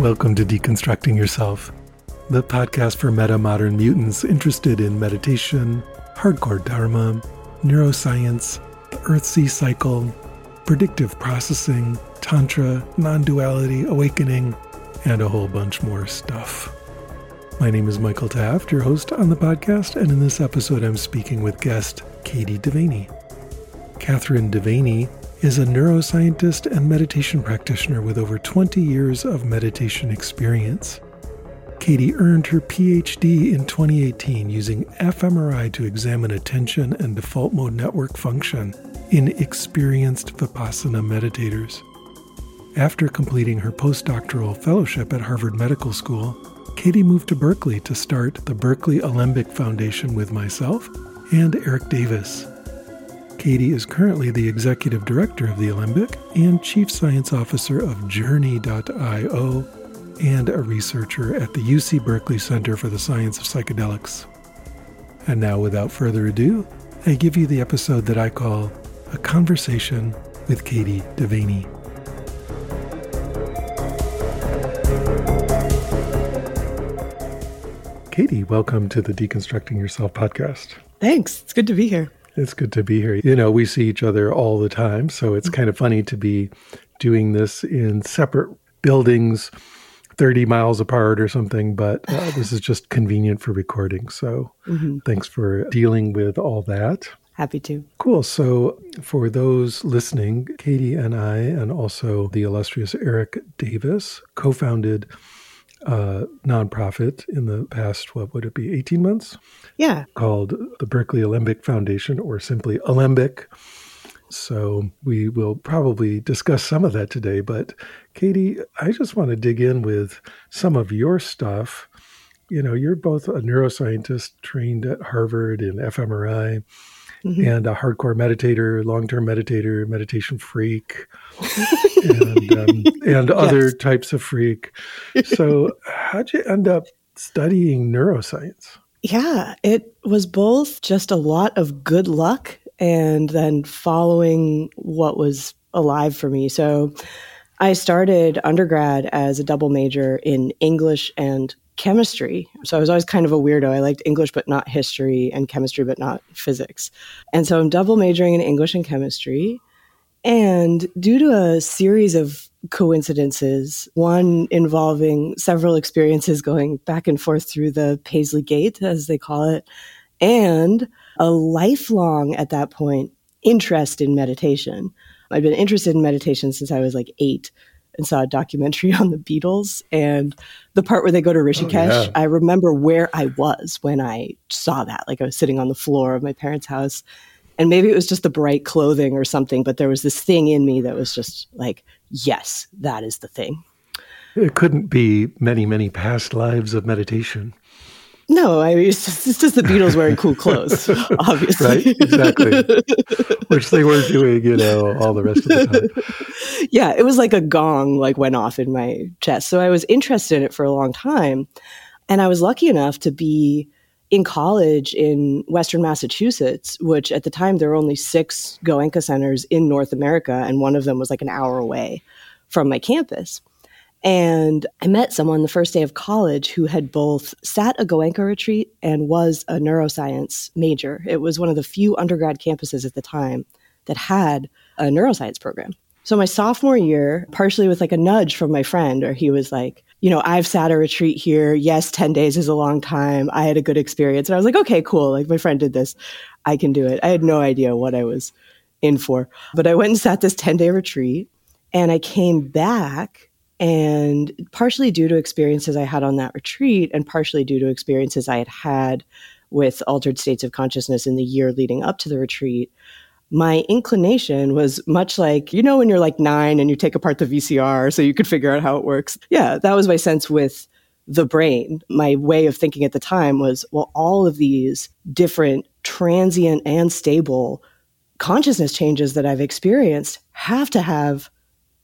Welcome to Deconstructing Yourself, the podcast for meta modern mutants interested in meditation, hardcore dharma, neuroscience, the Earthsea cycle, predictive processing, tantra, non duality, awakening, and a whole bunch more stuff. My name is Michael Taft, your host on the podcast, and in this episode, I'm speaking with guest Kati Devaney. Kathryn Devaney is a neuroscientist and meditation practitioner with over 20 years of meditation experience. Kati earned her PhD in 2018 using fMRI to examine attention and default mode network function in experienced Vipassana meditators. After completing her postdoctoral fellowship at Harvard Medical School, Kati moved to Berkeley to start the Berkeley Alembic Foundation with myself and Erik Davis. Kati is currently the executive director of the Alembic and chief science officer of Jhourney.io and a researcher at the UC Berkeley Center for the Science of Psychedelics. And now, without further ado, I give you the episode that I call A Conversation with Kati Devaney. Kati, welcome to the Deconstructing Yourself podcast. Thanks. It's good to be here. It's good to be here. You know, we see each other all the time, so it's kind of funny to be doing this in separate buildings 30 miles apart or something, but uh, this is just convenient for recording. So mm-hmm. thanks for dealing with all that. Happy to. Cool. So, for those listening, Kati and I, and also the illustrious Erik Davis, co founded a nonprofit in the past, what would it be, 18 months? Yeah. Called the Berkeley Alembic Foundation, or simply Alembic. So we will probably discuss some of that today. But Kati, I just want to dig in with some of your stuff. You know, you're both a neuroscientist trained at Harvard in fMRI mm-hmm. and a hardcore meditator, long term meditator, meditation freak, and, um, and yes. other types of freak. So, how'd you end up studying neuroscience? Yeah, it was both just a lot of good luck and then following what was alive for me. So, I started undergrad as a double major in English and chemistry. So I was always kind of a weirdo. I liked English, but not history, and chemistry, but not physics. And so I'm double majoring in English and chemistry. And due to a series of coincidences, one involving several experiences going back and forth through the Paisley Gate, as they call it, and a lifelong, at that point, interest in meditation. I've been interested in meditation since I was like eight and saw a documentary on the Beatles and the part where they go to Rishikesh. Oh, yeah. I remember where I was when I saw that. Like I was sitting on the floor of my parents' house. And maybe it was just the bright clothing or something, but there was this thing in me that was just like, yes, that is the thing. It couldn't be many, many past lives of meditation. No, I mean, it's just, it's just the Beatles wearing cool clothes, obviously. right, exactly. Which they were doing, you know, all the rest of the time. Yeah, it was like a gong like went off in my chest. So I was interested in it for a long time. And I was lucky enough to be in college in Western Massachusetts, which at the time there were only six Goenka centers in North America, and one of them was like an hour away from my campus. And I met someone the first day of college who had both sat a Goenka retreat and was a neuroscience major. It was one of the few undergrad campuses at the time that had a neuroscience program. So my sophomore year, partially with like a nudge from my friend, or he was like, you know, I've sat a retreat here. Yes, 10 days is a long time. I had a good experience. And I was like, okay, cool. Like my friend did this. I can do it. I had no idea what I was in for. But I went and sat this 10 day retreat and I came back and partially due to experiences I had on that retreat, and partially due to experiences I had had with altered states of consciousness in the year leading up to the retreat, my inclination was much like, you know, when you're like nine and you take apart the VCR so you could figure out how it works. Yeah, that was my sense with the brain. My way of thinking at the time was, well, all of these different transient and stable consciousness changes that I've experienced have to have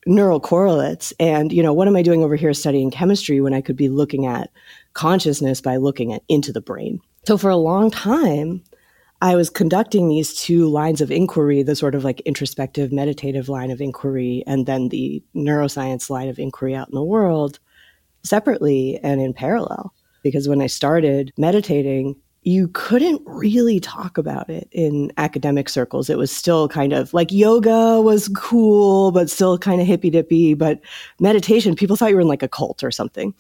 neural correlates. And, you know, what am I doing over here studying chemistry when I could be looking at consciousness by looking at into the brain? So for a long time, I was conducting these two lines of inquiry, the sort of like introspective meditative line of inquiry, and then the neuroscience line of inquiry out in the world separately and in parallel. Because when I started meditating, you couldn't really talk about it in academic circles. It was still kind of like yoga was cool, but still kind of hippy dippy. But meditation, people thought you were in like a cult or something.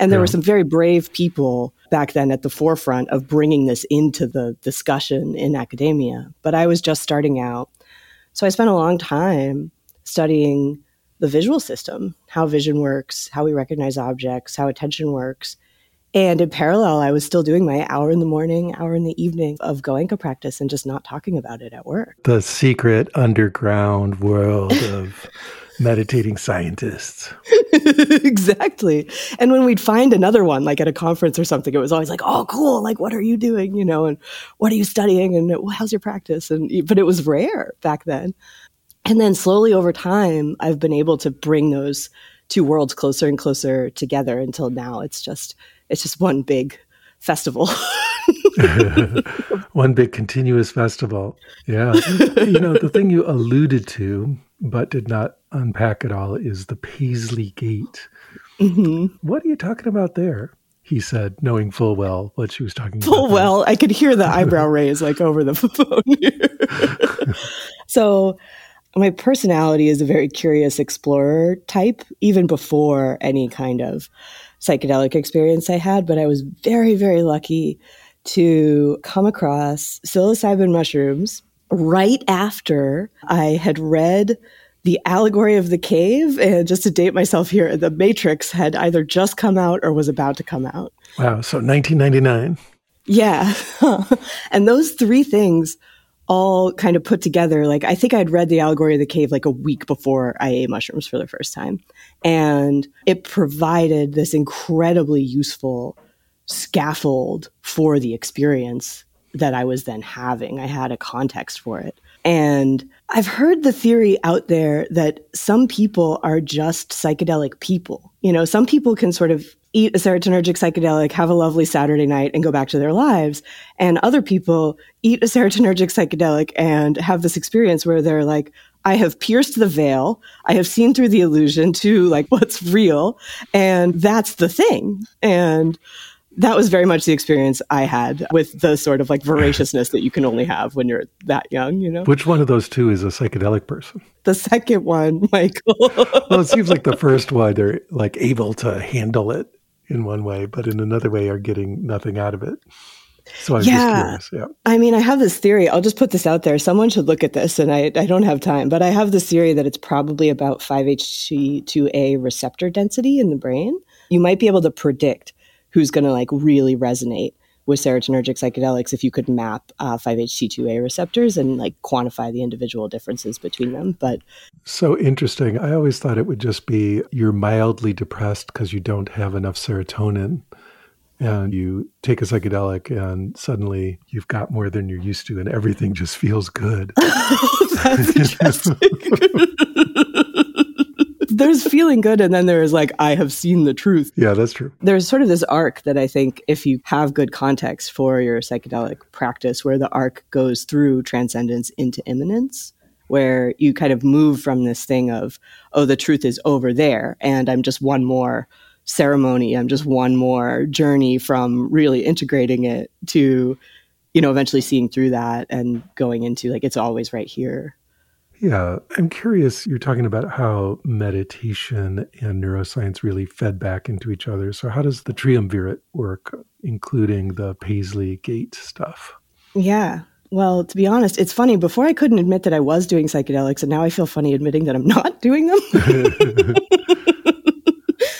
And there yeah. were some very brave people back then at the forefront of bringing this into the discussion in academia. But I was just starting out. So I spent a long time studying the visual system, how vision works, how we recognize objects, how attention works. And in parallel, I was still doing my hour in the morning, hour in the evening of Goenka practice and just not talking about it at work. The secret underground world of meditating scientists. exactly. And when we'd find another one, like at a conference or something, it was always like, oh, cool. Like, what are you doing? You know, and what are you studying? And how's your practice? And, but it was rare back then. And then slowly over time, I've been able to bring those two worlds closer and closer together until now it's just it's just one big festival. one big continuous festival. Yeah. you know, the thing you alluded to, but did not unpack at all, is the Paisley Gate. Mm-hmm. What are you talking about there? He said, knowing full well what she was talking full about. Full well. I could hear the eyebrow raise like over the phone. so, my personality is a very curious explorer type, even before any kind of psychedelic experience I had, but I was very, very lucky to come across psilocybin mushrooms right after I had read The Allegory of the Cave. And just to date myself here, The Matrix had either just come out or was about to come out. Wow. So 1999. Yeah. and those three things all kind of put together. Like, I think I'd read The Allegory of the Cave like a week before I ate mushrooms for the first time. And it provided this incredibly useful scaffold for the experience that I was then having. I had a context for it. And I've heard the theory out there that some people are just psychedelic people. You know, some people can sort of eat a serotonergic psychedelic, have a lovely Saturday night, and go back to their lives. And other people eat a serotonergic psychedelic and have this experience where they're like, I have pierced the veil. I have seen through the illusion to like what's real. And that's the thing. And that was very much the experience I had with the sort of like voraciousness that you can only have when you're that young, you know? Which one of those two is a psychedelic person? The second one, Michael. well, it seems like the first one, they're like able to handle it in one way, but in another way are getting nothing out of it. So I'm yeah. just curious. Yeah. I mean, I have this theory. I'll just put this out there. Someone should look at this, and I, I don't have time, but I have this theory that it's probably about 5-HT2A receptor density in the brain. You might be able to predict who's going to like really resonate with serotonergic psychedelics if you could map uh, 5-HT2A receptors and like quantify the individual differences between them. But so interesting. I always thought it would just be you're mildly depressed because you don't have enough serotonin. And you take a psychedelic, and suddenly you've got more than you're used to, and everything just feels good. That's interesting. there's feeling good and then there's like i have seen the truth. Yeah that's true. There's sort of this arc that i think if you have good context for your psychedelic practice where the arc goes through transcendence into immanence where you kind of move from this thing of oh the truth is over there and i'm just one more ceremony i'm just one more journey from really integrating it to you know eventually seeing through that and going into like it's always right here yeah, I'm curious. You're talking about how meditation and neuroscience really fed back into each other. So, how does the triumvirate work, including the Paisley Gate stuff? Yeah. Well, to be honest, it's funny. Before I couldn't admit that I was doing psychedelics, and now I feel funny admitting that I'm not doing them.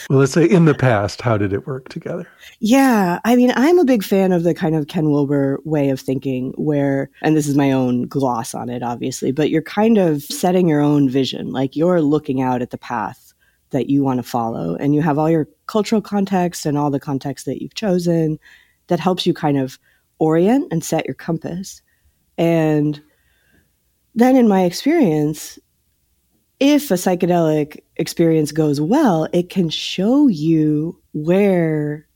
Well, let's say in the past, how did it work together? Yeah. I mean, I'm a big fan of the kind of Ken Wilber way of thinking where, and this is my own gloss on it, obviously, but you're kind of setting your own vision. Like you're looking out at the path that you want to follow, and you have all your cultural context and all the context that you've chosen that helps you kind of orient and set your compass. And then in my experience, if a psychedelic experience goes well, it can show you where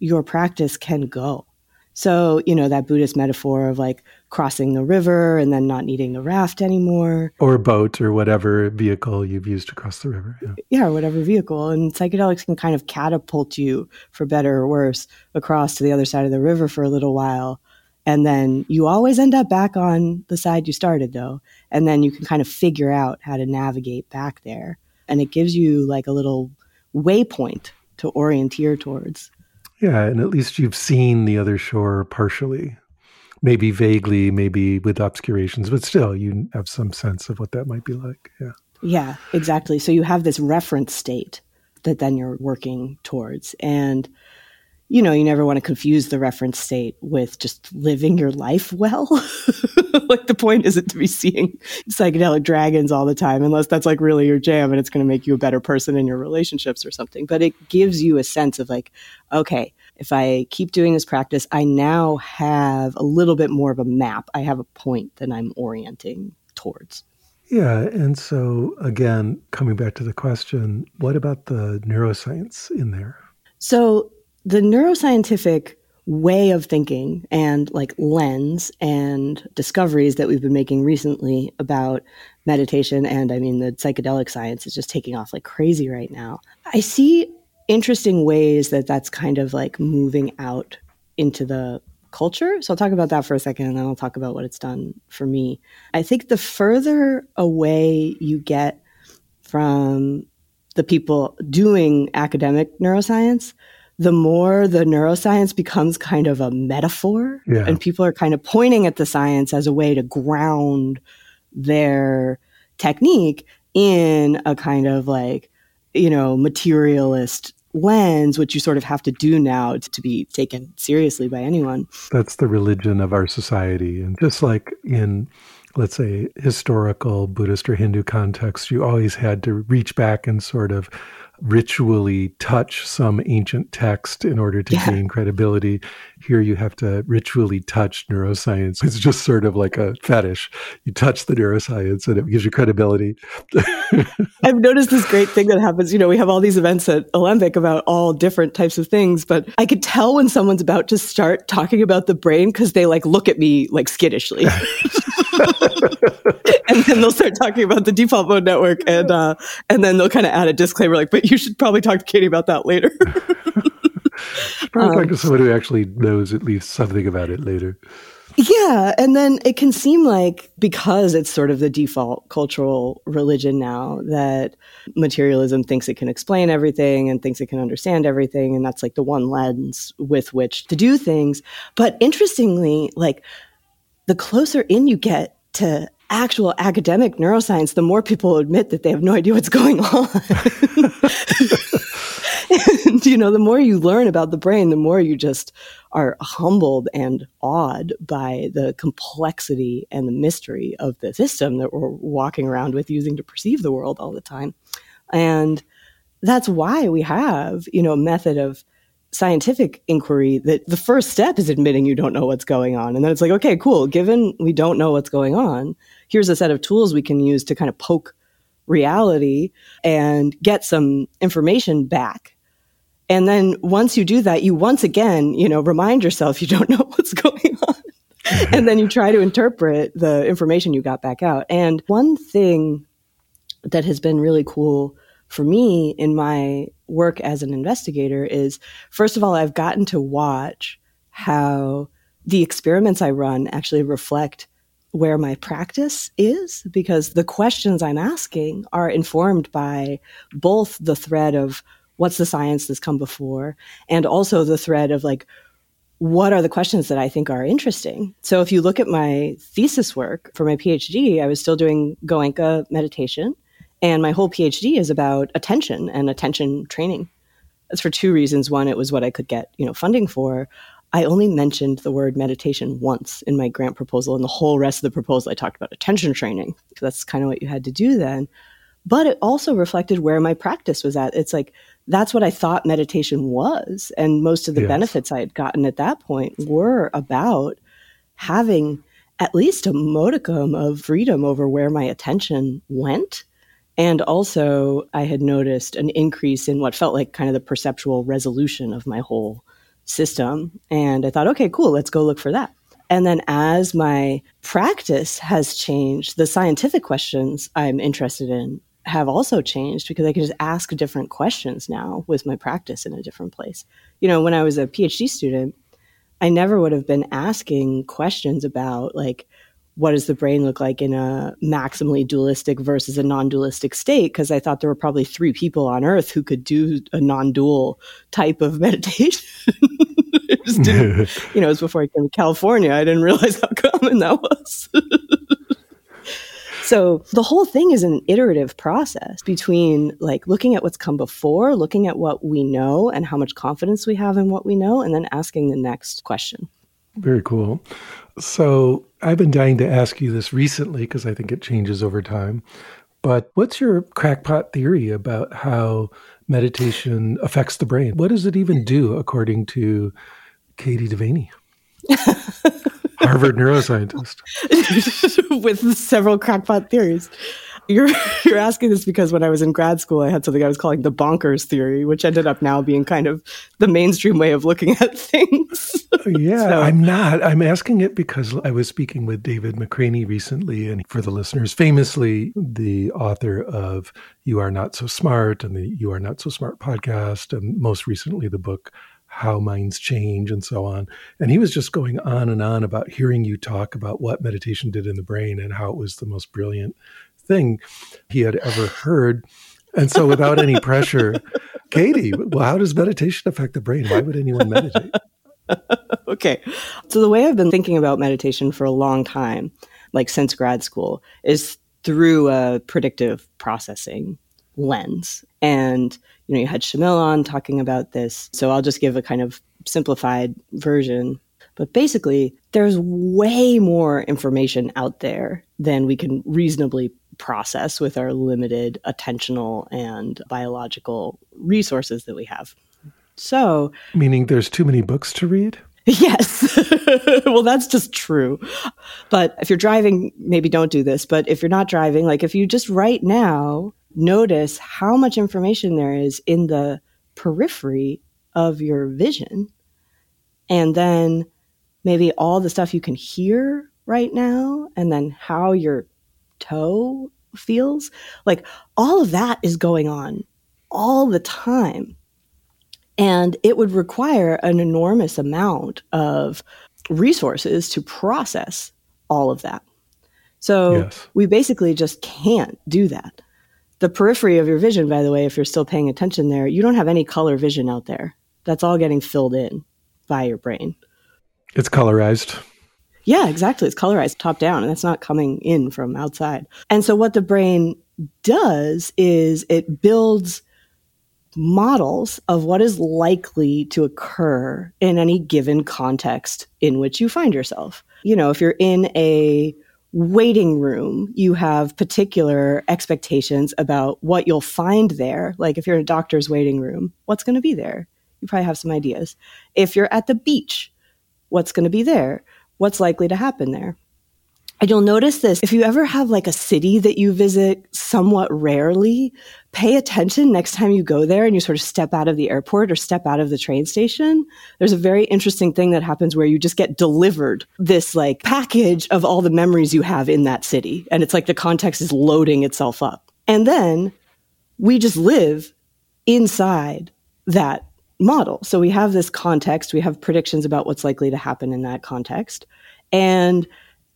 your practice can go. So, you know, that Buddhist metaphor of like crossing the river and then not needing the raft anymore. Or a boat or whatever vehicle you've used to cross the river. Yeah. yeah, whatever vehicle. And psychedelics can kind of catapult you, for better or worse, across to the other side of the river for a little while. And then you always end up back on the side you started, though. And then you can kind of figure out how to navigate back there. And it gives you like a little waypoint to orienteer towards. Yeah, and at least you've seen the other shore partially. Maybe vaguely, maybe with obscurations, but still you have some sense of what that might be like. Yeah. Yeah, exactly. So you have this reference state that then you're working towards. And you know, you never want to confuse the reference state with just living your life well. like the point isn't to be seeing psychedelic dragons all the time, unless that's like really your jam and it's going to make you a better person in your relationships or something. But it gives you a sense of like, okay, if I keep doing this practice, I now have a little bit more of a map. I have a point that I'm orienting towards. Yeah. And so, again, coming back to the question, what about the neuroscience in there? So, the neuroscientific way of thinking and like lens and discoveries that we've been making recently about meditation and I mean the psychedelic science is just taking off like crazy right now. I see interesting ways that that's kind of like moving out into the culture. So I'll talk about that for a second and then I'll talk about what it's done for me. I think the further away you get from the people doing academic neuroscience, the more the neuroscience becomes kind of a metaphor yeah. and people are kind of pointing at the science as a way to ground their technique in a kind of like you know materialist lens which you sort of have to do now to be taken seriously by anyone that's the religion of our society and just like in let's say historical buddhist or hindu context you always had to reach back and sort of ritually touch some ancient text in order to yeah. gain credibility. Here you have to ritually touch neuroscience. It's just sort of like a fetish. You touch the neuroscience and it gives you credibility. I've noticed this great thing that happens. You know, we have all these events at Alembic about all different types of things, but I could tell when someone's about to start talking about the brain because they like look at me like skittishly. and then they'll start talking about the default mode network and uh, and then they'll kind of add a disclaimer like, but you should probably talk to Kati about that later. probably um, talk to someone who actually knows at least something about it later. Yeah. And then it can seem like because it's sort of the default cultural religion now that materialism thinks it can explain everything and thinks it can understand everything. And that's like the one lens with which to do things. But interestingly, like the closer in you get to actual academic neuroscience, the more people admit that they have no idea what's going on. and, you know, the more you learn about the brain, the more you just are humbled and awed by the complexity and the mystery of the system that we're walking around with using to perceive the world all the time. And that's why we have, you know, a method of scientific inquiry that the first step is admitting you don't know what's going on. And then it's like, okay, cool. Given we don't know what's going on, here's a set of tools we can use to kind of poke reality and get some information back. And then once you do that, you once again, you know, remind yourself you don't know what's going on. and then you try to interpret the information you got back out. And one thing that has been really cool for me in my work as an investigator is first of all, I've gotten to watch how the experiments I run actually reflect where my practice is because the questions I'm asking are informed by both the thread of what's the science that's come before and also the thread of like what are the questions that I think are interesting? So if you look at my thesis work for my PhD, I was still doing Goenka meditation and my whole PhD is about attention and attention training. That's for two reasons. One, it was what I could get, you know, funding for. I only mentioned the word meditation once in my grant proposal, and the whole rest of the proposal I talked about attention training. Because that's kind of what you had to do then. But it also reflected where my practice was at. It's like that's what I thought meditation was, and most of the yes. benefits I had gotten at that point were about having at least a modicum of freedom over where my attention went and also, I had noticed an increase in what felt like kind of the perceptual resolution of my whole system. And I thought, okay, cool, let's go look for that. And then as my practice has changed, the scientific questions I'm interested in have also changed because I can just ask different questions now with my practice in a different place. You know, when I was a PhD student, I never would have been asking questions about like what does the brain look like in a maximally dualistic versus a non-dualistic state because I thought there were probably three people on earth who could do a non-dual type of meditation. you know, it was before I came to California. I didn't realize how common that was. so the whole thing is an iterative process between like looking at what's come before, looking at what we know and how much confidence we have in what we know, and then asking the next question. Very cool. So I've been dying to ask you this recently because I think it changes over time. But what's your crackpot theory about how meditation affects the brain? What does it even do according to Kati Devaney? Harvard neuroscientist. With several crackpot theories. You're you're asking this because when I was in grad school, I had something I was calling the bonkers theory, which ended up now being kind of the mainstream way of looking at things. yeah, so. I'm not. I'm asking it because I was speaking with David McRaney recently, and for the listeners, famously the author of "You Are Not So Smart" and the "You Are Not So Smart" podcast, and most recently the book how minds change and so on. And he was just going on and on about hearing you talk about what meditation did in the brain and how it was the most brilliant thing he had ever heard. And so, without any pressure, Kati, well, how does meditation affect the brain? Why would anyone meditate? okay. So, the way I've been thinking about meditation for a long time, like since grad school, is through a predictive processing lens. And, you know, you had Shamil on talking about this. So, I'll just give a kind of simplified version. But basically, there's way more information out there than we can reasonably process with our limited attentional and biological resources that we have. So, meaning there's too many books to read? Yes. well, that's just true. But if you're driving, maybe don't do this. But if you're not driving, like if you just right now notice how much information there is in the periphery of your vision, and then maybe all the stuff you can hear right now, and then how your toe feels. Like all of that is going on all the time. And it would require an enormous amount of resources to process all of that. So yes. we basically just can't do that. The periphery of your vision, by the way, if you're still paying attention there, you don't have any color vision out there. That's all getting filled in by your brain. It's colorized. Yeah, exactly. It's colorized top down and it's not coming in from outside. And so what the brain does is it builds models of what is likely to occur in any given context in which you find yourself. You know, if you're in a waiting room, you have particular expectations about what you'll find there. Like if you're in a doctor's waiting room, what's going to be there? You probably have some ideas. If you're at the beach, what's going to be there? What's likely to happen there. And you'll notice this if you ever have like a city that you visit somewhat rarely, pay attention next time you go there and you sort of step out of the airport or step out of the train station. There's a very interesting thing that happens where you just get delivered this like package of all the memories you have in that city. And it's like the context is loading itself up. And then we just live inside that model. So we have this context, we have predictions about what's likely to happen in that context. And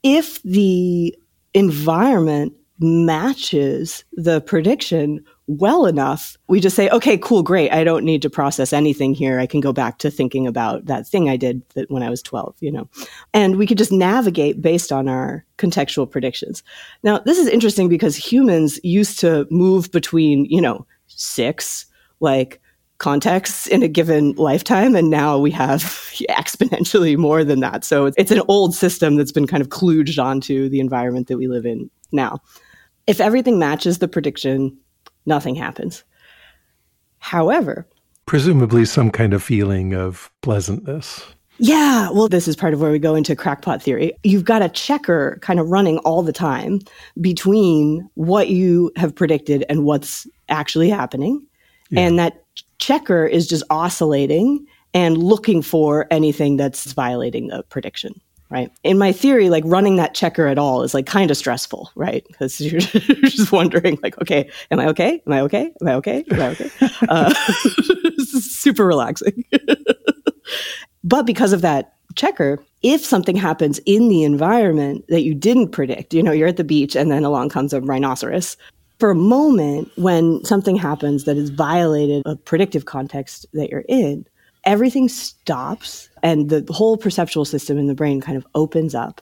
if the environment matches the prediction well enough, we just say, okay, cool, great. I don't need to process anything here. I can go back to thinking about that thing I did that when I was 12, you know. And we could just navigate based on our contextual predictions. Now, this is interesting because humans used to move between, you know, six, like contexts in a given lifetime. And now we have exponentially more than that. So it's an old system that's been kind of kludged onto the environment that we live in now. If everything matches the prediction, nothing happens. However, presumably some kind of feeling of pleasantness. Yeah, well, this is part of where we go into crackpot theory. You've got a checker kind of running all the time between what you have predicted and what's actually happening. Yeah. And that checker is just oscillating and looking for anything that's violating the prediction right? In my theory, like running that checker at all is like kind of stressful, right? Because you're, just wondering, like, okay, am I okay? Am I okay? Am I okay? Am I okay? Uh, super relaxing. but because of that checker, if something happens in the environment that you didn't predict, you know, you're at the beach and then along comes a rhinoceros. For a moment, when something happens that has violated a predictive context that you're in, everything stops and the whole perceptual system in the brain kind of opens up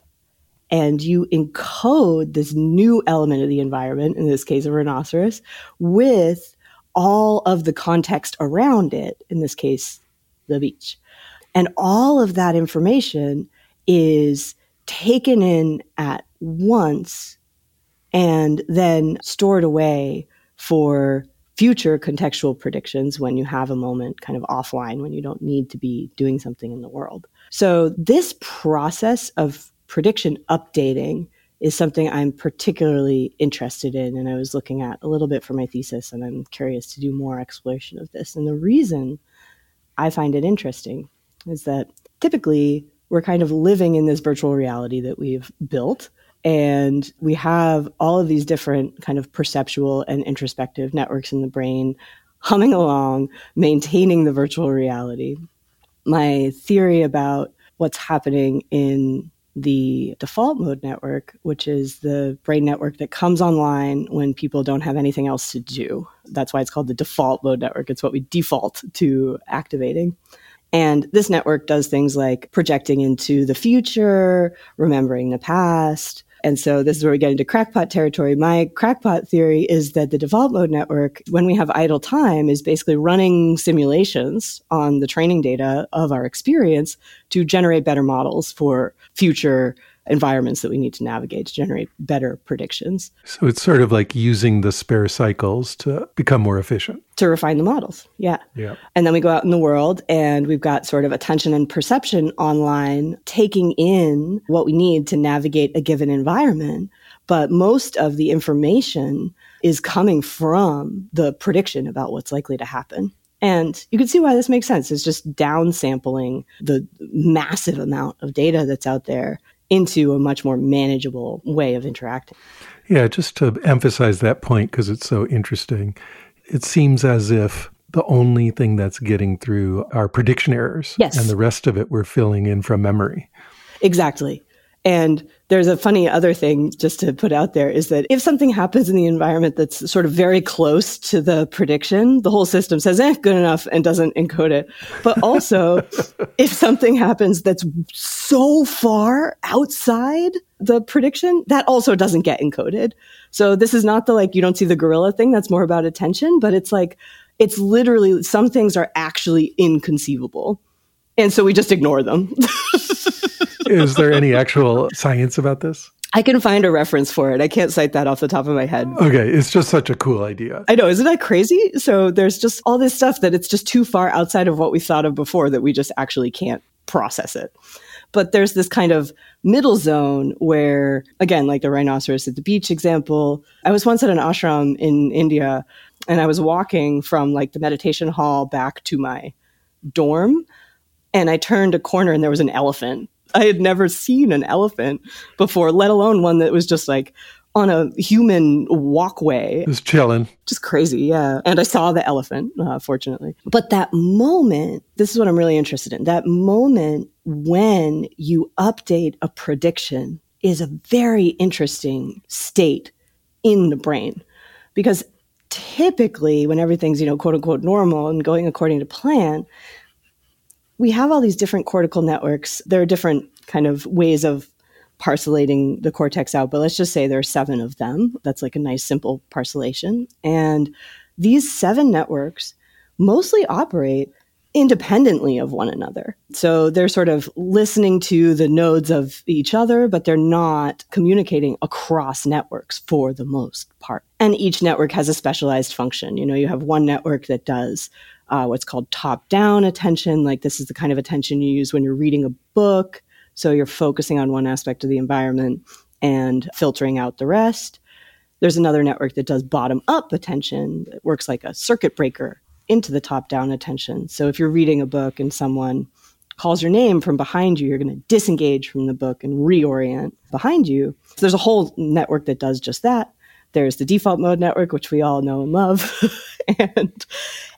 and you encode this new element of the environment, in this case, a rhinoceros, with all of the context around it, in this case, the beach. And all of that information is taken in at once and then stored away for future contextual predictions when you have a moment kind of offline when you don't need to be doing something in the world. So this process of prediction updating is something I'm particularly interested in and I was looking at a little bit for my thesis and I'm curious to do more exploration of this. And the reason I find it interesting is that typically we're kind of living in this virtual reality that we've built and we have all of these different kind of perceptual and introspective networks in the brain humming along, maintaining the virtual reality. My theory about what's happening in the default mode network, which is the brain network that comes online when people don't have anything else to do. That's why it's called the default mode network. It's what we default to activating. And this network does things like projecting into the future, remembering the past, and so this is where we get into crackpot territory. My crackpot theory is that the default mode network, when we have idle time, is basically running simulations on the training data of our experience to generate better models for future environments that we need to navigate to generate better predictions. So it's sort of like using the spare cycles to become more efficient. To refine the models. Yeah. Yeah. And then we go out in the world and we've got sort of attention and perception online taking in what we need to navigate a given environment. But most of the information is coming from the prediction about what's likely to happen. And you can see why this makes sense. It's just downsampling the massive amount of data that's out there into a much more manageable way of interacting. Yeah, just to emphasize that point because it's so interesting. It seems as if the only thing that's getting through are prediction errors. Yes. And the rest of it we're filling in from memory. Exactly. And there's a funny other thing just to put out there is that if something happens in the environment that's sort of very close to the prediction, the whole system says, eh, good enough and doesn't encode it. But also, if something happens that's so far outside the prediction, that also doesn't get encoded. So this is not the like, you don't see the gorilla thing. That's more about attention, but it's like, it's literally, some things are actually inconceivable. And so we just ignore them. Is there any actual science about this? I can find a reference for it. I can't cite that off the top of my head. Okay, it's just such a cool idea. I know, isn't that crazy? So there's just all this stuff that it's just too far outside of what we thought of before that we just actually can't process it. But there's this kind of middle zone where, again, like the rhinoceros at the beach example, I was once at an ashram in India and I was walking from like the meditation hall back to my dorm and I turned a corner and there was an elephant I had never seen an elephant before, let alone one that was just like on a human walkway. Just chilling. Just crazy, yeah. And I saw the elephant, uh, fortunately. But that moment, this is what I'm really interested in. That moment when you update a prediction is a very interesting state in the brain because typically when everything's, you know, quote unquote normal and going according to plan, we have all these different cortical networks. There are different kind of ways of parcellating the cortex out, but let's just say there are seven of them. That's like a nice simple parcellation. And these seven networks mostly operate independently of one another. So they're sort of listening to the nodes of each other, but they're not communicating across networks for the most part. And each network has a specialized function. You know, you have one network that does uh, what's called top down attention. Like this is the kind of attention you use when you're reading a book. So you're focusing on one aspect of the environment and filtering out the rest. There's another network that does bottom up attention that works like a circuit breaker into the top down attention. So if you're reading a book and someone calls your name from behind you, you're going to disengage from the book and reorient behind you. So there's a whole network that does just that. There's the default mode network, which we all know and love. and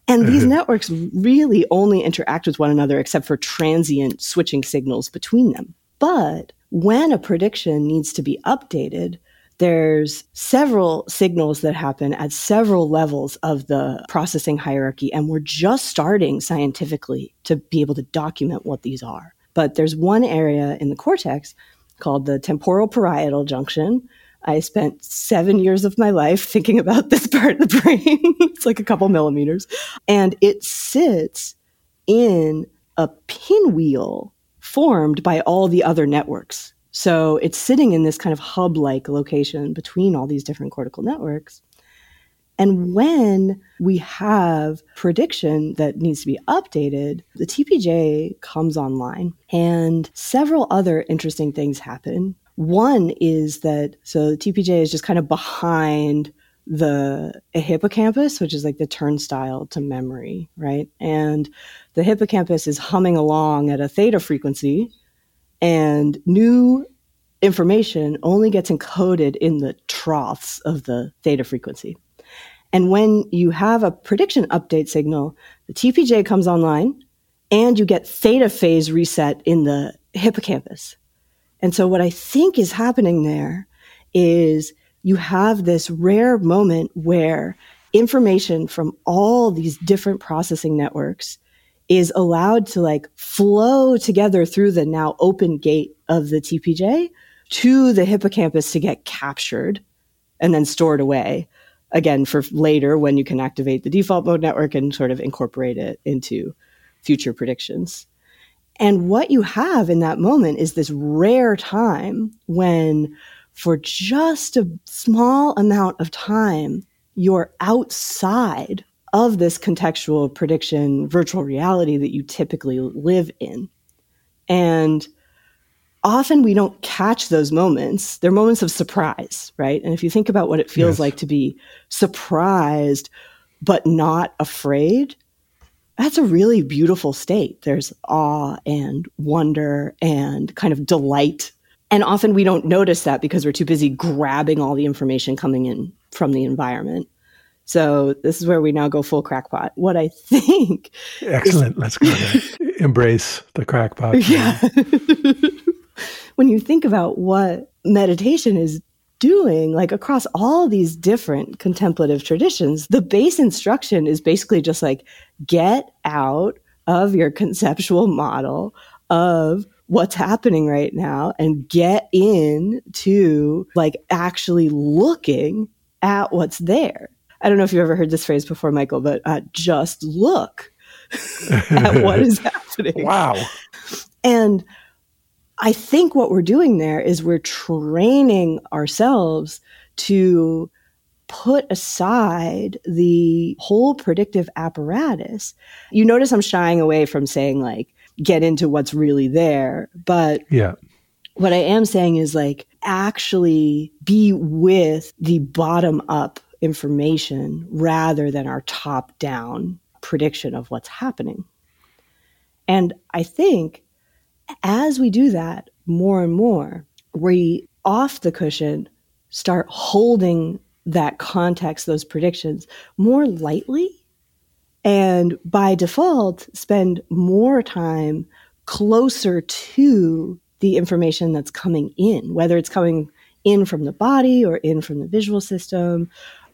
and these networks really only interact with one another except for transient switching signals between them. But when a prediction needs to be updated, there's several signals that happen at several levels of the processing hierarchy, and we're just starting scientifically to be able to document what these are. But there's one area in the cortex called the temporal parietal junction. I spent seven years of my life thinking about this part of the brain. it's like a couple millimeters. And it sits in a pinwheel formed by all the other networks. So it's sitting in this kind of hub like location between all these different cortical networks. And when we have prediction that needs to be updated, the TPJ comes online and several other interesting things happen. One is that so the TPJ is just kind of behind the hippocampus, which is like the turnstile to memory, right? And the hippocampus is humming along at a theta frequency and new information only gets encoded in the troughs of the theta frequency. And when you have a prediction update signal, the TPJ comes online and you get theta phase reset in the hippocampus. And so what I think is happening there is you have this rare moment where information from all these different processing networks is allowed to like flow together through the now open gate of the TPJ to the hippocampus to get captured and then stored away again for later when you can activate the default mode network and sort of incorporate it into future predictions. And what you have in that moment is this rare time when, for just a small amount of time, you're outside of this contextual prediction virtual reality that you typically live in. And often we don't catch those moments. They're moments of surprise, right? And if you think about what it feels yes. like to be surprised but not afraid, that's a really beautiful state. There's awe and wonder and kind of delight. And often we don't notice that because we're too busy grabbing all the information coming in from the environment. So this is where we now go full crackpot. What I think Excellent. Is, Let's go there. Embrace the crackpot. Yeah. when you think about what meditation is doing, like across all these different contemplative traditions, the base instruction is basically just like get out of your conceptual model of what's happening right now and get into like actually looking at what's there. I don't know if you've ever heard this phrase before, Michael, but uh, just look at what is happening. Wow. And I think what we're doing there is we're training ourselves to put aside the whole predictive apparatus. You notice I'm shying away from saying like get into what's really there, but yeah. What I am saying is like actually be with the bottom up information rather than our top down prediction of what's happening. And I think as we do that more and more, we off the cushion start holding that context, those predictions more lightly. And by default, spend more time closer to the information that's coming in, whether it's coming in from the body or in from the visual system,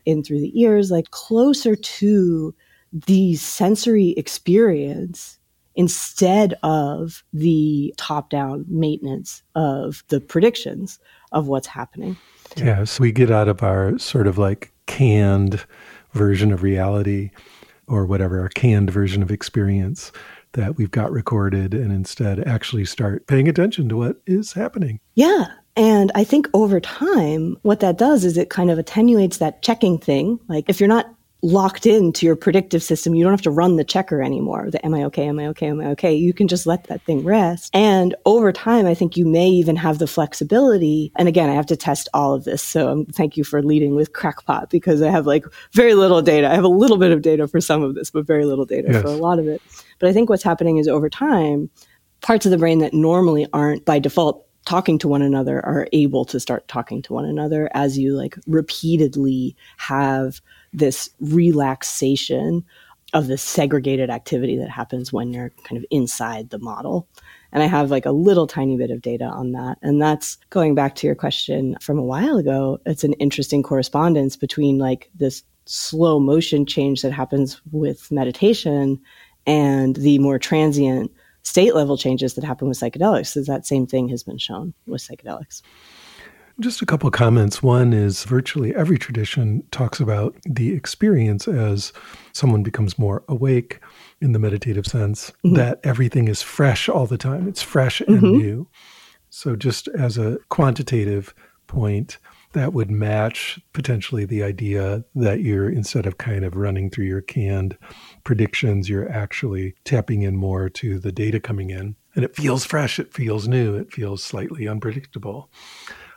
in through the ears, like closer to the sensory experience instead of the top down maintenance of the predictions of what's happening. Yeah, so we get out of our sort of like canned version of reality or whatever, our canned version of experience that we've got recorded and instead actually start paying attention to what is happening. Yeah. And I think over time, what that does is it kind of attenuates that checking thing. Like if you're not locked into your predictive system. You don't have to run the checker anymore. The am I okay? Am I okay? Am I okay? You can just let that thing rest. And over time, I think you may even have the flexibility. And again, I have to test all of this. So um, thank you for leading with crackpot because I have like very little data. I have a little bit of data for some of this, but very little data yes. for a lot of it. But I think what's happening is over time, parts of the brain that normally aren't by default talking to one another are able to start talking to one another as you like repeatedly have this relaxation of the segregated activity that happens when you're kind of inside the model. And I have like a little tiny bit of data on that. And that's going back to your question from a while ago. It's an interesting correspondence between like this slow motion change that happens with meditation and the more transient state level changes that happen with psychedelics. Is that same thing has been shown with psychedelics. Just a couple of comments. One is virtually every tradition talks about the experience as someone becomes more awake in the meditative sense, mm-hmm. that everything is fresh all the time. It's fresh and mm-hmm. new. So, just as a quantitative point, that would match potentially the idea that you're, instead of kind of running through your canned predictions, you're actually tapping in more to the data coming in. And it feels fresh, it feels new, it feels slightly unpredictable.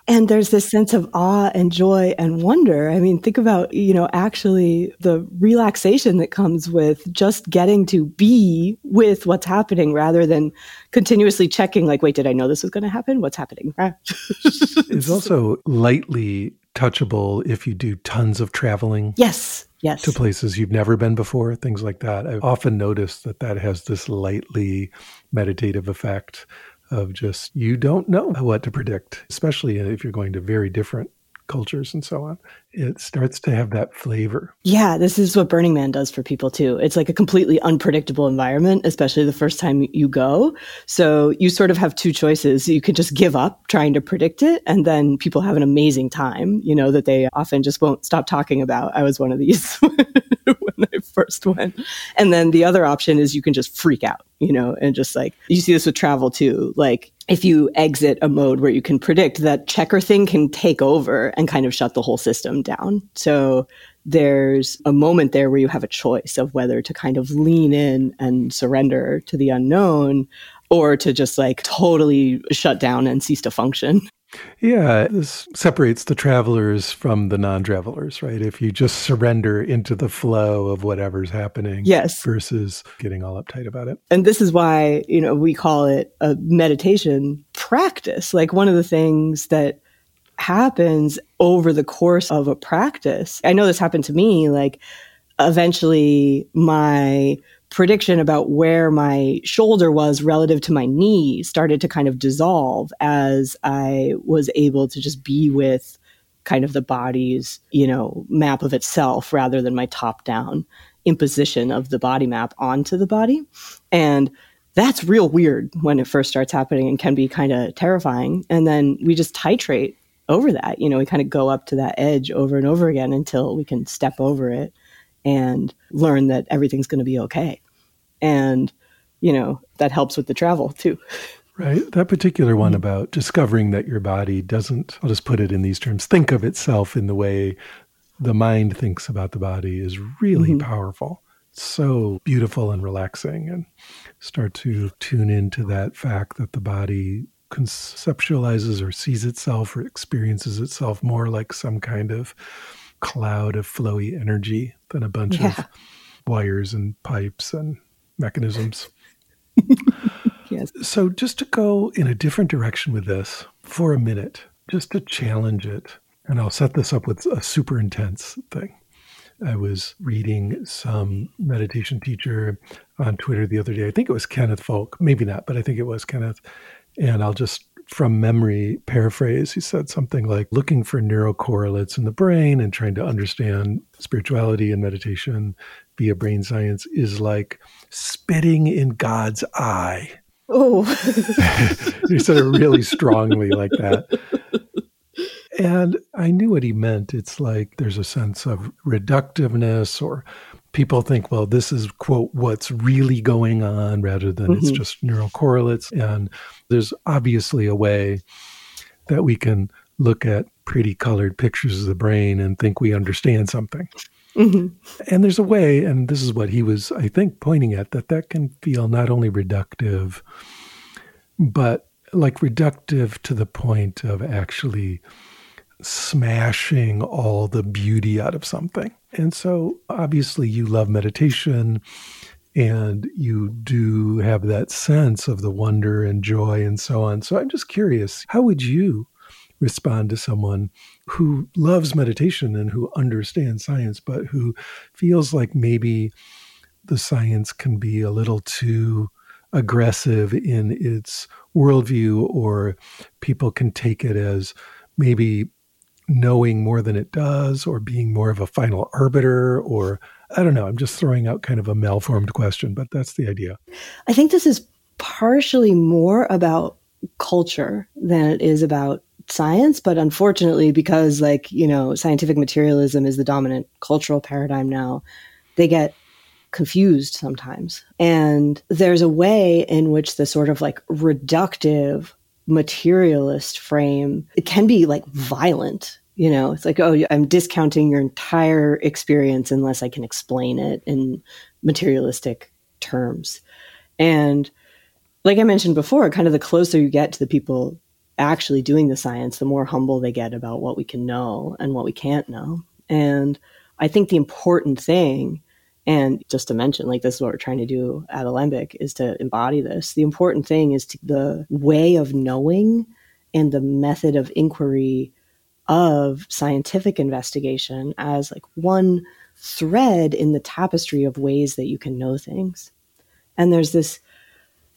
And there's this sense of awe and joy and wonder. I mean, think about, you know, actually the relaxation that comes with just getting to be with what's happening rather than continuously checking, like, wait, did I know this was going to happen? What's happening? it's also lightly touchable if you do tons of traveling. Yes. Yes. To places you've never been before, things like that. I've often noticed that that has this lightly meditative effect of just you don't know what to predict, especially if you're going to very different cultures and so on. It starts to have that flavor. Yeah, this is what Burning Man does for people too. It's like a completely unpredictable environment, especially the first time you go. So you sort of have two choices. You could just give up trying to predict it, and then people have an amazing time, you know, that they often just won't stop talking about. I was one of these when I first went. And then the other option is you can just freak out, you know, and just like you see this with travel too. Like if you exit a mode where you can predict that checker thing can take over and kind of shut the whole system down. So there's a moment there where you have a choice of whether to kind of lean in and surrender to the unknown or to just like totally shut down and cease to function. Yeah, this separates the travelers from the non travelers, right? If you just surrender into the flow of whatever's happening yes. versus getting all uptight about it. And this is why, you know, we call it a meditation practice. Like one of the things that happens over the course of a practice. I know this happened to me, like eventually my prediction about where my shoulder was relative to my knee started to kind of dissolve as I was able to just be with kind of the body's, you know, map of itself rather than my top down imposition of the body map onto the body. And that's real weird when it first starts happening and can be kind of terrifying. And then we just titrate over that. You know, we kind of go up to that edge over and over again until we can step over it and learn that everything's going to be okay. And, you know, that helps with the travel too. Right. That particular one about discovering that your body doesn't, I'll just put it in these terms, think of itself in the way the mind thinks about the body is really mm-hmm. powerful. so beautiful and relaxing. And start to tune into that fact that the body conceptualizes or sees itself or experiences itself more like some kind of cloud of flowy energy than a bunch yeah. of wires and pipes and mechanisms. yes. So, just to go in a different direction with this for a minute, just to challenge it, and I'll set this up with a super intense thing. I was reading some meditation teacher on Twitter the other day. I think it was Kenneth Folk, maybe not, but I think it was Kenneth. And I'll just from memory paraphrase, he said something like looking for neurocorrelates in the brain and trying to understand spirituality and meditation via brain science is like spitting in God's eye. Oh, he said it really strongly like that. And I knew what he meant. It's like there's a sense of reductiveness or people think, well, this is, quote, what's really going on rather than mm-hmm. it's just neural correlates. And there's obviously a way that we can look at pretty colored pictures of the brain and think we understand something. Mm-hmm. And there's a way, and this is what he was, I think, pointing at, that that can feel not only reductive, but like reductive to the point of actually smashing all the beauty out of something. And so obviously you love meditation and you do have that sense of the wonder and joy and so on. So I'm just curious, how would you respond to someone who loves meditation and who understands science, but who feels like maybe the science can be a little too aggressive in its worldview, or people can take it as maybe knowing more than it does, or being more of a final arbiter, or I don't know. I'm just throwing out kind of a malformed question, but that's the idea. I think this is partially more about culture than it is about science but unfortunately because like you know scientific materialism is the dominant cultural paradigm now they get confused sometimes. And there's a way in which the sort of like reductive materialist frame it can be like violent you know? It's like oh i'm discounting your entire experience unless i can explain it in materialistic terms. And like i mentioned before kind of the closer you get to the people actually doing the science, the more humble they get about what we can know and what we can't know. And I think the important thing, and just to mention, like this is what we're trying to do at Alembic, is to embody this. The important thing is to, the way of knowing and the method of inquiry of scientific investigation as like one thread in the tapestry of ways that you can know things. And there's this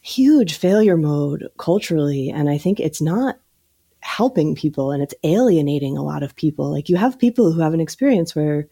huge failure mode culturally. And I think it's not helping people and it's alienating a lot of people. Like you have people who have an experience where,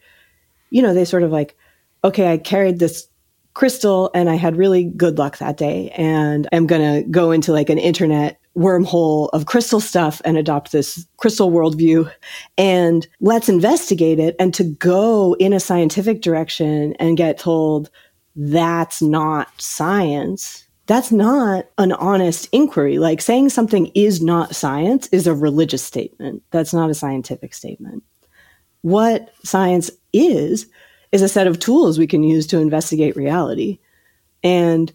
you know, they sort of like, okay, I carried this crystal and I had really good luck that day. And I'm going to go into like an internet wormhole of crystal stuff and adopt this crystal worldview and let's investigate it. And to go in a scientific direction and get told that's not science that's not an honest inquiry. Like saying something is not science is a religious statement. That's not a scientific statement. What science is, is a set of tools we can use to investigate reality. And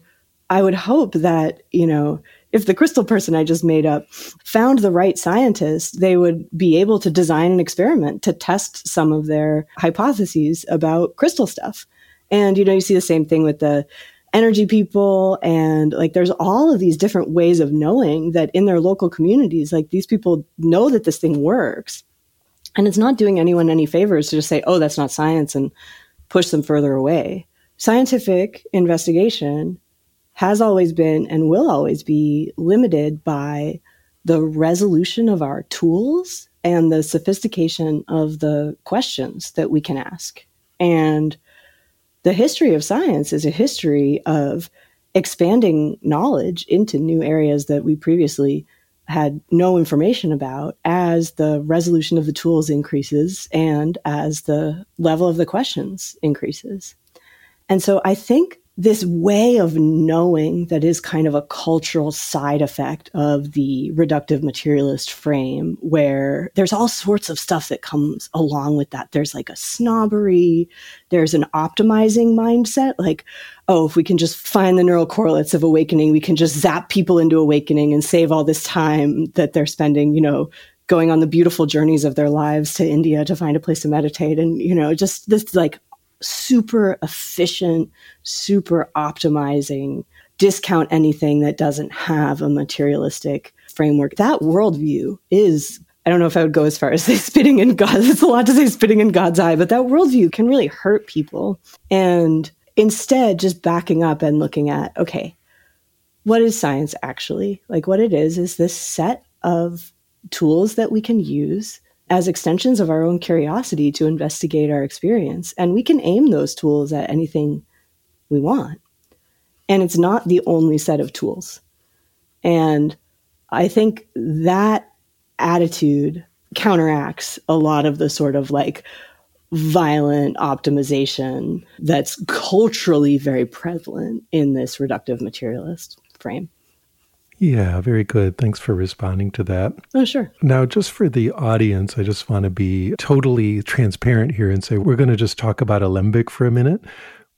I would hope that, you know, if the crystal person I just made up found the right scientist, they would be able to design an experiment to test some of their hypotheses about crystal stuff. And, you know, you see the same thing with the energy people and like there's all of these different ways of knowing that in their local communities like these people know that this thing works. And it's not doing anyone any favors to just say oh that's not science and push them further away. Scientific investigation has always been and will always be limited by the resolution of our tools and the sophistication of the questions that we can ask. And the history of science is a history of expanding knowledge into new areas that we previously had no information about as the resolution of the tools increases and as the level of the questions increases. And so I think this way of knowing that is kind of a cultural side effect of the reductive materialist frame where there's all sorts of stuff that comes along with that. There's like a snobbery there's an optimizing mindset like oh if we can just find the neural correlates of awakening we can just zap people into awakening and save all this time that they're spending you know going on the beautiful journeys of their lives to India to find a place to meditate and you know just this like super efficient, super optimizing, discount anything that doesn't have a materialistic framework. That worldview is, I don't know if I would go as far as say spitting in God's, it's a lot to say spitting in God's eye, but that worldview can really hurt people. And instead, just backing up and looking at, okay, what is science actually? Like what it is, is this set of tools that we can use as extensions of our own curiosity to investigate our experience. And we can aim those tools at anything we want. And it's not the only set of tools. And I think that attitude counteracts a lot of the sort of like violent optimization that's culturally very prevalent in this reductive materialist frame. Yeah, very good. Thanks for responding to that. Oh, sure. Now, just for the audience, I just want to be totally transparent here and say we're going to just talk about Alembic for a minute.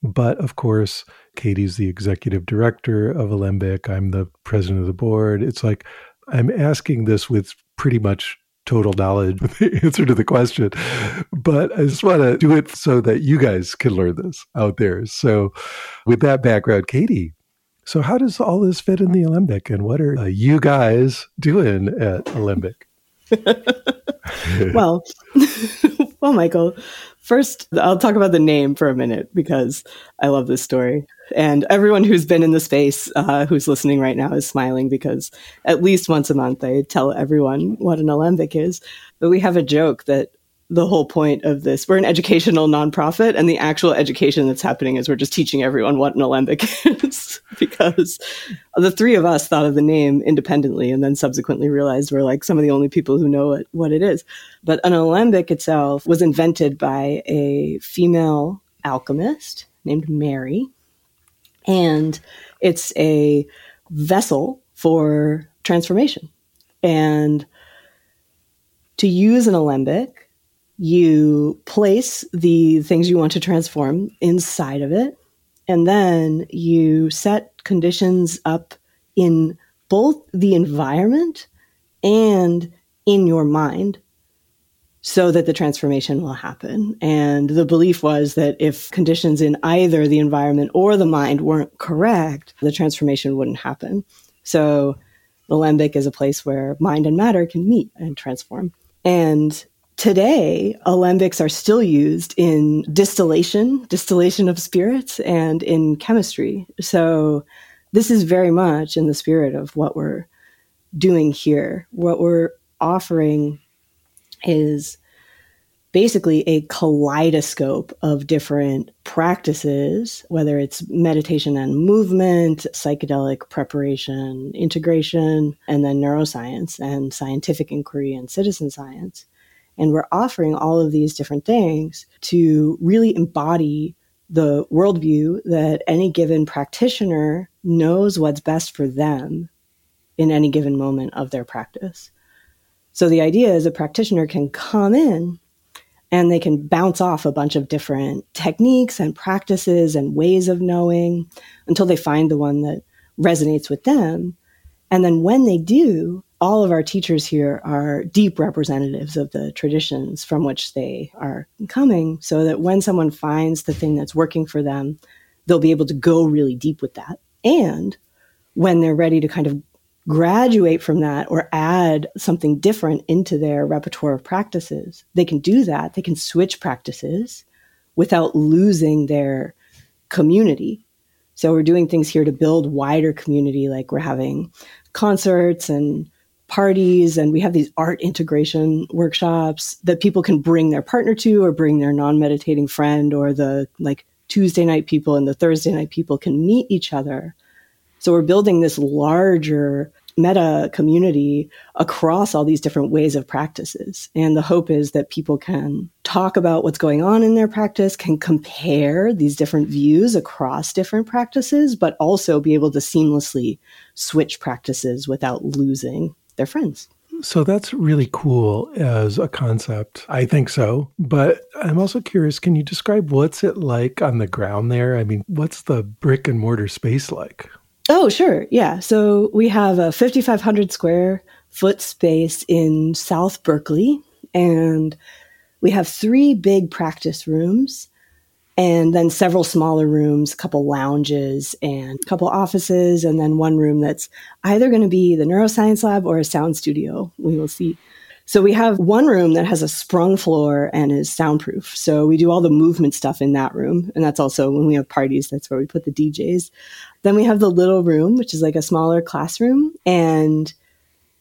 But of course, Kati's the executive director of Alembic. I'm the president of the board. It's like I'm asking this with pretty much total knowledge with the answer to the question. But I just want to do it so that you guys can learn this out there. So, with that background, Kati, so how does all this fit in the Alembic and what are uh, you guys doing at Alembic? well, well, Michael, first I'll talk about the name for a minute because I love this story. And everyone who's been in the space, uh, who's listening right now, is smiling because at least once a month I tell everyone what an alembic is. But we have a joke that the whole point of this. We're an educational nonprofit, and the actual education that's happening is we're just teaching everyone what an alembic is because the three of us thought of the name independently and then subsequently realized we're like some of the only people who know what it is. But an alembic itself was invented by a female alchemist named Mary, and it's a vessel for transformation. And to use an alembic, you place the things you want to transform inside of it, and then you set conditions up in both the environment and in your mind so that the transformation will happen. And the belief was that if conditions in either the environment or the mind weren't correct, the transformation wouldn't happen. So the alembic is a place where mind and matter can meet and transform. And Today, alembics are still used in distillation, distillation of spirits, and in chemistry. So, this is very much in the spirit of what we're doing here. What we're offering is basically a kaleidoscope of different practices, whether it's meditation and movement, psychedelic preparation, integration, and then neuroscience and scientific inquiry and citizen science. And we're offering all of these different things to really embody the worldview that any given practitioner knows what's best for them in any given moment of their practice. So the idea is a practitioner can come in and they can bounce off a bunch of different techniques and practices and ways of knowing until they find the one that resonates with them. And then when they do, all of our teachers here are deep representatives of the traditions from which they are coming, so that when someone finds the thing that's working for them, they'll be able to go really deep with that. And when they're ready to kind of graduate from that or add something different into their repertoire of practices, they can do that. They can switch practices without losing their community. So we're doing things here to build wider community, like we're having concerts and parties and we have these art integration workshops that people can bring their partner to or bring their non-meditating friend or the like Tuesday night people and the Thursday night people can meet each other. So we're building this larger meta community across all these different ways of practices. And the hope is that people can talk about what's going on in their practice, can compare these different views across different practices, but also be able to seamlessly switch practices without losing their friends. So that's really cool as a concept. I think so. But I'm also curious can you describe what's it like on the ground there? I mean, what's the brick and mortar space like? Oh, sure. Yeah. So we have a 5,500 square foot space in South Berkeley, and we have three big practice rooms and then several smaller rooms, a couple lounges and a couple offices, and then one room that's either going to be the neuroscience lab or a sound studio. We will see. So we have one room that has a sprung floor and is soundproof. So we do all the movement stuff in that room. And that's also when we have parties, that's where we put the DJs. Then we have the little room, which is like a smaller classroom. And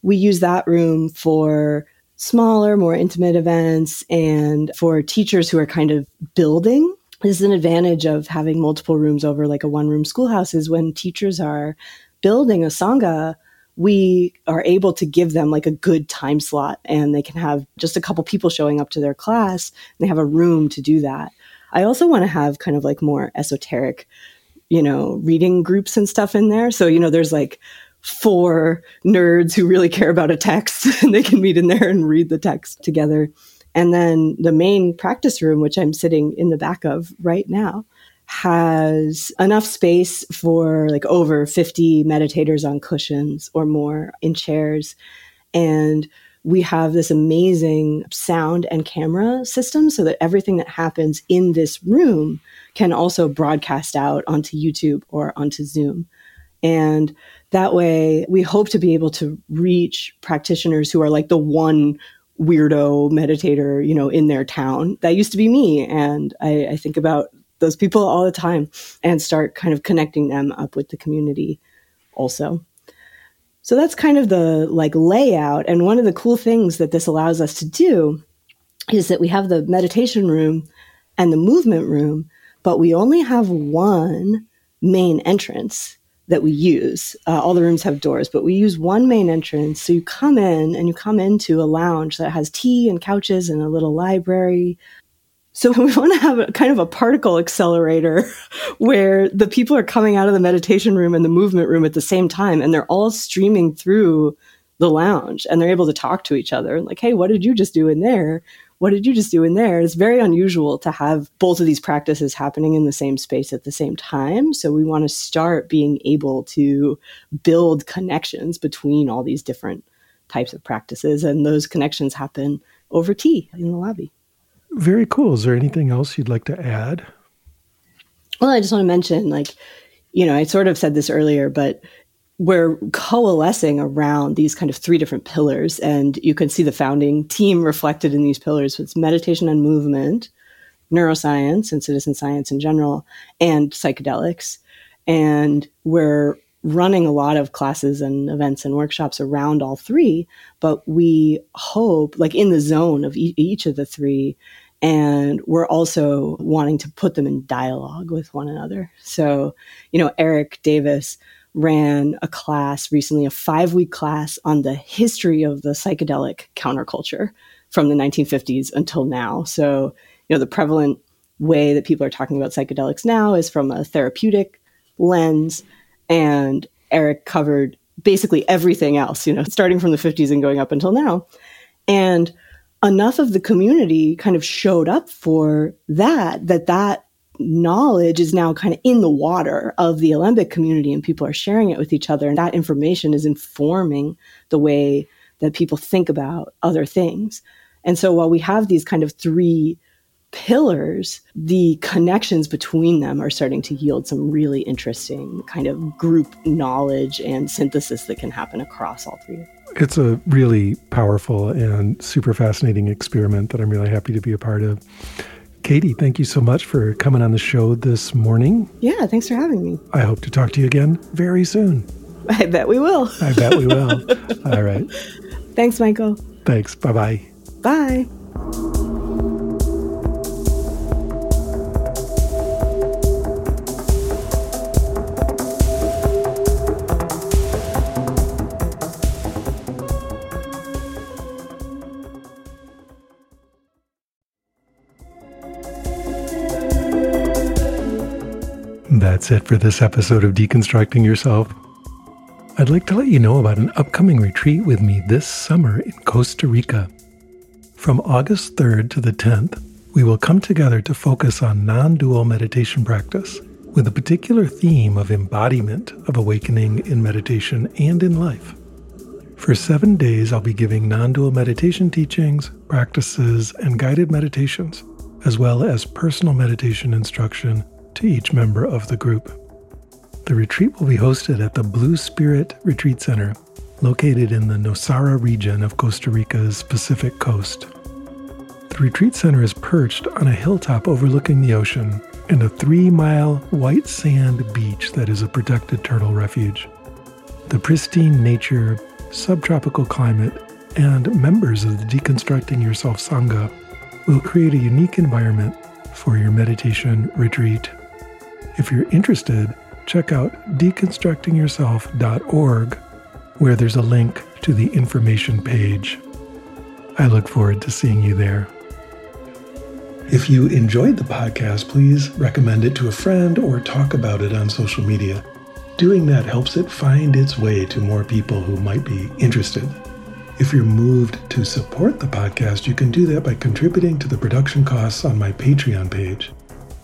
we use that room for smaller, more intimate events and for teachers who are kind of building this is an advantage of having multiple rooms over like a one room schoolhouse is when teachers are building a sangha we are able to give them like a good time slot and they can have just a couple people showing up to their class and they have a room to do that i also want to have kind of like more esoteric you know reading groups and stuff in there so you know there's like four nerds who really care about a text and they can meet in there and read the text together. And then the main practice room, which I'm sitting in the back of right now, has enough space for like over 50 meditators on cushions or more in chairs. And we have this amazing sound and camera system so that everything that happens in this room can also broadcast out onto YouTube or onto Zoom. And that way, we hope to be able to reach practitioners who are like the one weirdo meditator, you know, in their town. That used to be me. And I, I think about those people all the time and start kind of connecting them up with the community also. So that's kind of the like layout. And one of the cool things that this allows us to do is that we have the meditation room and the movement room, but we only have one main entrance that we use. Uh, all the rooms have doors, but we use one main entrance. So you come in and you come into a lounge that has tea and couches and a little library, so we want to have a kind of a particle accelerator where the people are coming out of the meditation room and the movement room at the same time and they're all streaming through the lounge and they're able to talk to each other and like, hey, what did you just do in there? What did you just do in there? It's very unusual to have both of these practices happening in the same space at the same time. So we want to start being able to build connections between all these different types of practices. And those connections happen over tea in the lobby. Very cool. Is there anything else you'd like to add? Well, I just want to mention, like, you know, I sort of said this earlier, but we're coalescing around these kind of three different pillars. And you can see the founding team reflected in these pillars. It's meditation and movement, neuroscience and citizen science in general, and psychedelics. And we're running a lot of classes and events and workshops around all three, but we hope, like in the zone of e- each of the three, and we're also wanting to put them in dialogue with one another. So, you know, Erik Davis ran a class recently, a five week class on the history of the psychedelic counterculture from the 1950s until now. So, you know, the prevalent way that people are talking about psychedelics now is from a therapeutic lens and Erik covered basically everything else, you know, starting from the 50s and going up until now. And enough of the community kind of showed up for that, that that knowledge is now kind of in the water of the Alembic community and people are sharing it with each other. And that information is informing the way that people think about other things. And so while we have these kind of three pillars, the connections between them are starting to yield some really interesting kind of group knowledge and synthesis that can happen across all three. It's a really powerful and super fascinating experiment that I'm really happy to be a part of. Kati, thank you so much for coming on the show this morning. Yeah, thanks for having me. I hope to talk to you again very soon. I bet we will. I bet we will. All right. Thanks, Michael. Thanks. Bye-bye. Bye. That's it for this episode of Deconstructing Yourself. I'd like to let you know about an upcoming retreat with me this summer in Costa Rica. From August 3rd to the 10th, we will come together to focus on non dual meditation practice with a particular theme of embodiment of awakening in meditation and in life. For seven days, I'll be giving non dual meditation teachings, practices, and guided meditations, as well as personal meditation instruction to each member of the group. The retreat will be hosted at the Blue Spirit Retreat Center, located in the Nosara region of Costa Rica's Pacific coast. The retreat center is perched on a hilltop overlooking the ocean and a three mile white sand beach that is a protected turtle refuge. The pristine nature, subtropical climate, and members of the Deconstructing Yourself Sangha will create a unique environment for your meditation retreat. If you're interested, check out deconstructingyourself.org, where there's a link to the information page. I look forward to seeing you there. If you enjoyed the podcast, please recommend it to a friend or talk about it on social media. Doing that helps it find its way to more people who might be interested. If you're moved to support the podcast, you can do that by contributing to the production costs on my Patreon page.